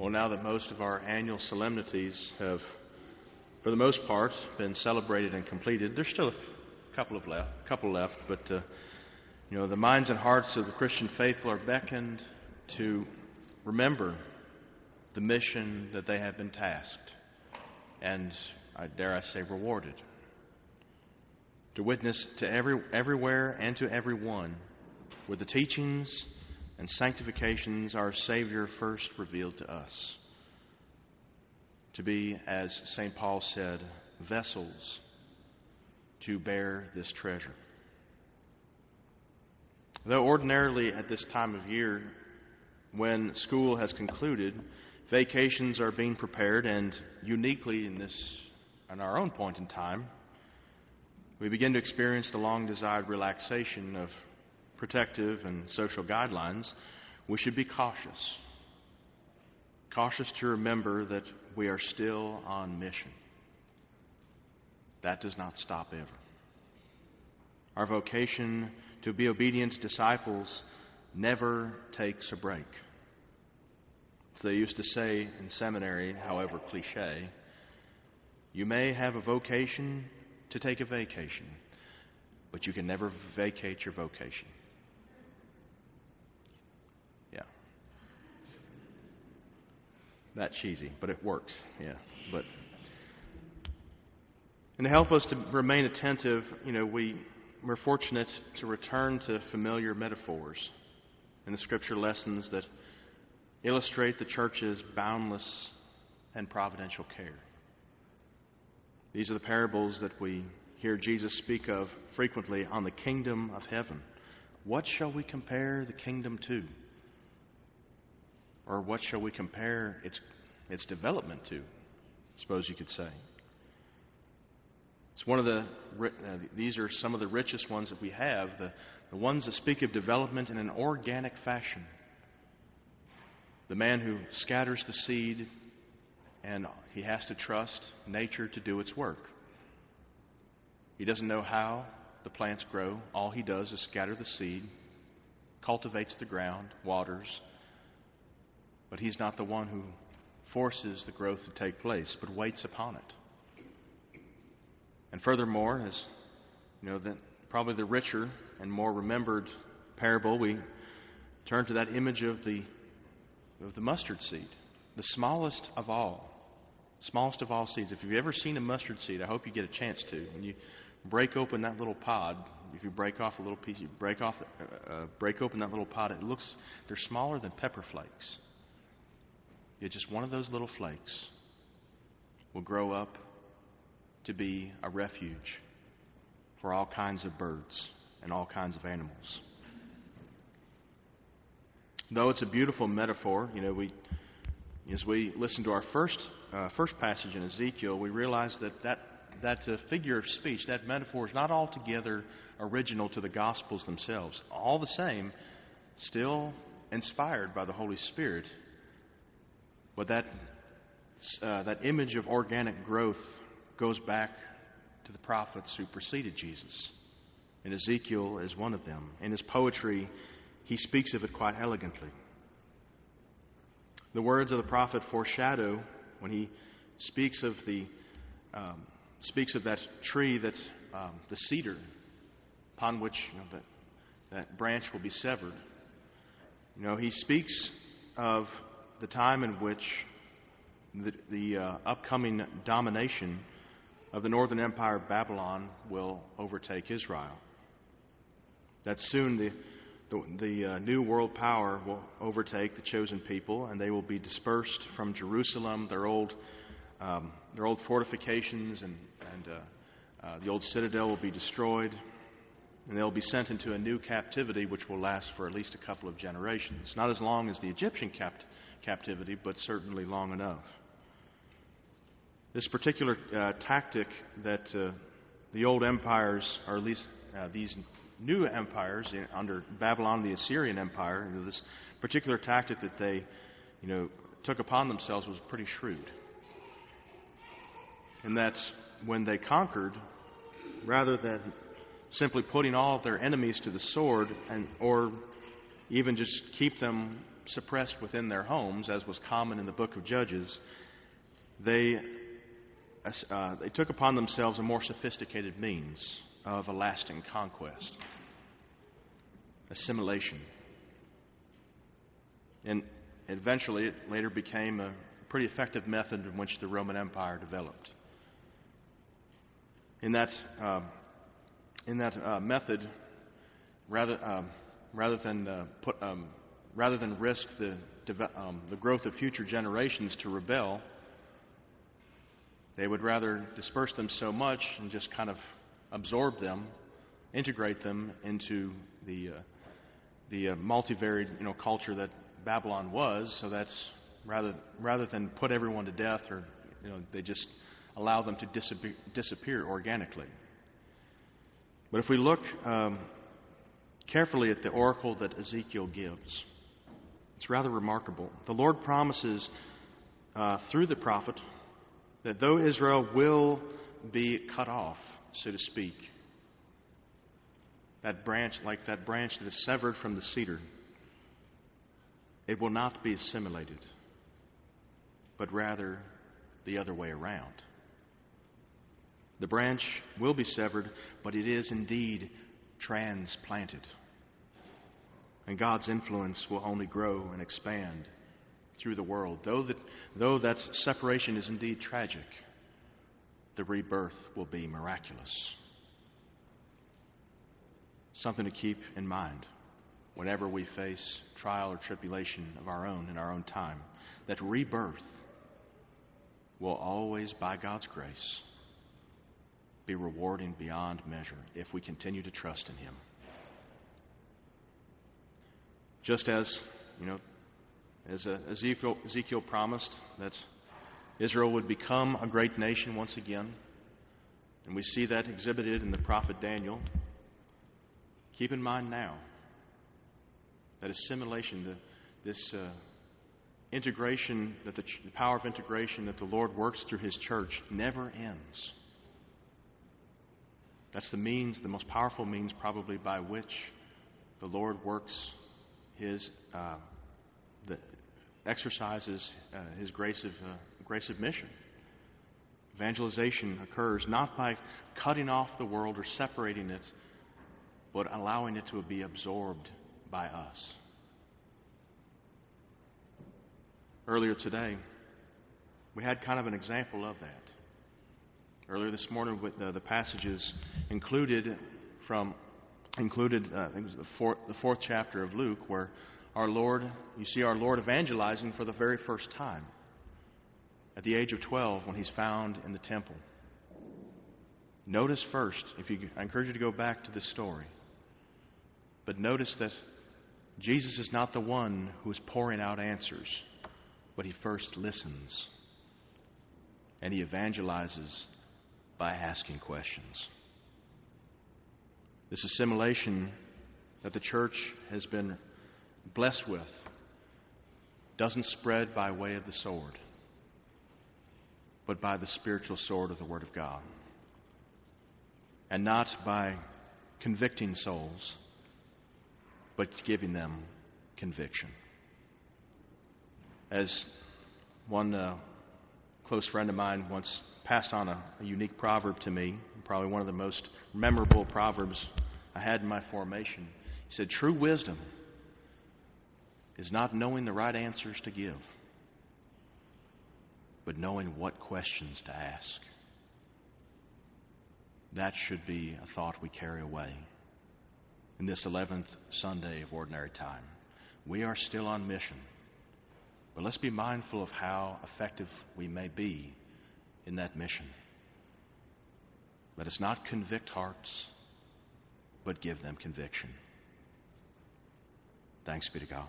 Well, now that most of our annual solemnities have, for the most part, been celebrated and completed, there's still a couple of left, couple left, but uh, you know the minds and hearts of the Christian faithful are beckoned to remember the mission that they have been tasked, and I dare I say rewarded. To witness to every, everywhere and to everyone with the teachings and sanctifications our Savior first revealed to us. To be, as St. Paul said, vessels to bear this treasure. Though ordinarily at this time of year, when school has concluded, vacations are being prepared, and uniquely in this, in our own point in time, we begin to experience the long desired relaxation of protective and social guidelines, we should be cautious. Cautious to remember that we are still on mission. That does not stop ever. Our vocation to be obedient disciples never takes a break. As they used to say in seminary, however cliche, you may have a vocation to take a vacation, but you can never vacate your vocation. Yeah. That cheesy, but it works. Yeah. But and to help us to remain attentive, you know, we we're fortunate to return to familiar metaphors in the scripture lessons that illustrate the church's boundless and providential care. These are the parables that we hear Jesus speak of frequently on the kingdom of heaven. What shall we compare the kingdom to? Or what shall we compare its, its development to? I suppose you could say. It's one of the, uh, these are some of the richest ones that we have, the, the ones that speak of development in an organic fashion. The man who scatters the seed and he has to trust nature to do its work. He doesn't know how the plants grow. All he does is scatter the seed, cultivates the ground, waters, but he's not the one who forces the growth to take place, but waits upon it. And furthermore, as you know, probably the richer and more remembered parable, we turn to that image of the of the mustard seed, the smallest of all smallest of all seeds. If you've ever seen a mustard seed, I hope you get a chance to. When you break open that little pod, if you break off a little piece, you break off, uh, uh, break open that little pod. It looks they're smaller than pepper flakes. Yet just one of those little flakes will grow up to be a refuge for all kinds of birds and all kinds of animals. Though it's a beautiful metaphor, you know, we as we listen to our first, uh, first passage in Ezekiel, we realize that that, that uh, figure of speech, that metaphor, is not altogether original to the Gospels themselves. All the same, still inspired by the Holy Spirit. But that, uh, that image of organic growth goes back to the prophets who preceded Jesus. And Ezekiel is one of them. In his poetry, he speaks of it quite elegantly. The words of the prophet foreshadow when he speaks of the um, speaks of that tree that um, the cedar upon which you know, that that branch will be severed. You know, he speaks of the time in which the, the uh, upcoming domination of the northern empire of Babylon will overtake Israel. That soon the the, the uh, new world power will overtake the chosen people, and they will be dispersed from Jerusalem. Their old, um, their old fortifications and, and uh, uh, the old citadel will be destroyed, and they'll be sent into a new captivity, which will last for at least a couple of generations. Not as long as the Egyptian capt- captivity, but certainly long enough. This particular uh, tactic that uh, the old empires, or at least uh, these new empires under Babylon, the Assyrian Empire, you know, this particular tactic that they, you know, took upon themselves was pretty shrewd. And that's when they conquered, rather than simply putting all of their enemies to the sword, and or even just keep them suppressed within their homes, as was common in the book of Judges, they, uh, they took upon themselves a more sophisticated means of a lasting conquest assimilation. And eventually, it later became a pretty effective method in which the Roman Empire developed. In that, uh, in that uh, method, rather, um, rather, than, uh, put, um, rather than risk the, um, the growth of future generations to rebel, they would rather disperse them so much and just kind of absorb them, integrate them into the, uh, the uh, multivariate you know, culture that Babylon was. So that's rather, rather than put everyone to death or you know, they just allow them to disappear, disappear organically. But if we look um, carefully at the oracle that Ezekiel gives, it's rather remarkable. The Lord promises uh, through the prophet that though Israel will be cut off, so to speak, that branch, like that branch that is severed from the cedar, it will not be assimilated, but rather the other way around. The branch will be severed, but it is indeed transplanted. And God's influence will only grow and expand through the world. Though that, though that separation is indeed tragic, the rebirth will be miraculous. Something to keep in mind whenever we face trial or tribulation of our own in our own time. That rebirth will always, by God's grace, be rewarding beyond measure if we continue to trust in Him. Just as, you know, as uh, Ezekiel, Ezekiel promised that Israel would become a great nation once again, and we see that exhibited in the prophet Daniel. Keep in mind now that assimilation, this uh, integration, that the, the power of integration that the Lord works through His church never ends. That's the means, the most powerful means, probably, by which the Lord works His, uh, the, exercises uh, His grace of, uh, grace of mission. Evangelization occurs not by cutting off the world or separating it, but allowing it to be absorbed by us. Earlier today, we had kind of an example of that. Earlier this morning, with the, the passages included from included, uh, I think it was the fourth, the fourth chapter of Luke, where our Lord, you see our Lord evangelizing for the very first time at the age of 12 when he's found in the temple. Notice first, if you, I encourage you to go back to this story, but notice that Jesus is not the one who is pouring out answers, but he first listens and he evangelizes by asking questions. This assimilation that the church has been blessed with doesn't spread by way of the sword, but by the spiritual sword of the Word of God. And not by convicting souls, but giving them conviction. As one uh, close friend of mine once passed on a, a unique proverb to me, probably one of the most memorable proverbs I had in my formation. He said, True wisdom is not knowing the right answers to give, but knowing what questions to ask. That should be a thought we carry away in this 11th Sunday of Ordinary Time. We are still on mission, but let's be mindful of how effective we may be in that mission. Let us not convict hearts, but give them conviction. Thanks be to God.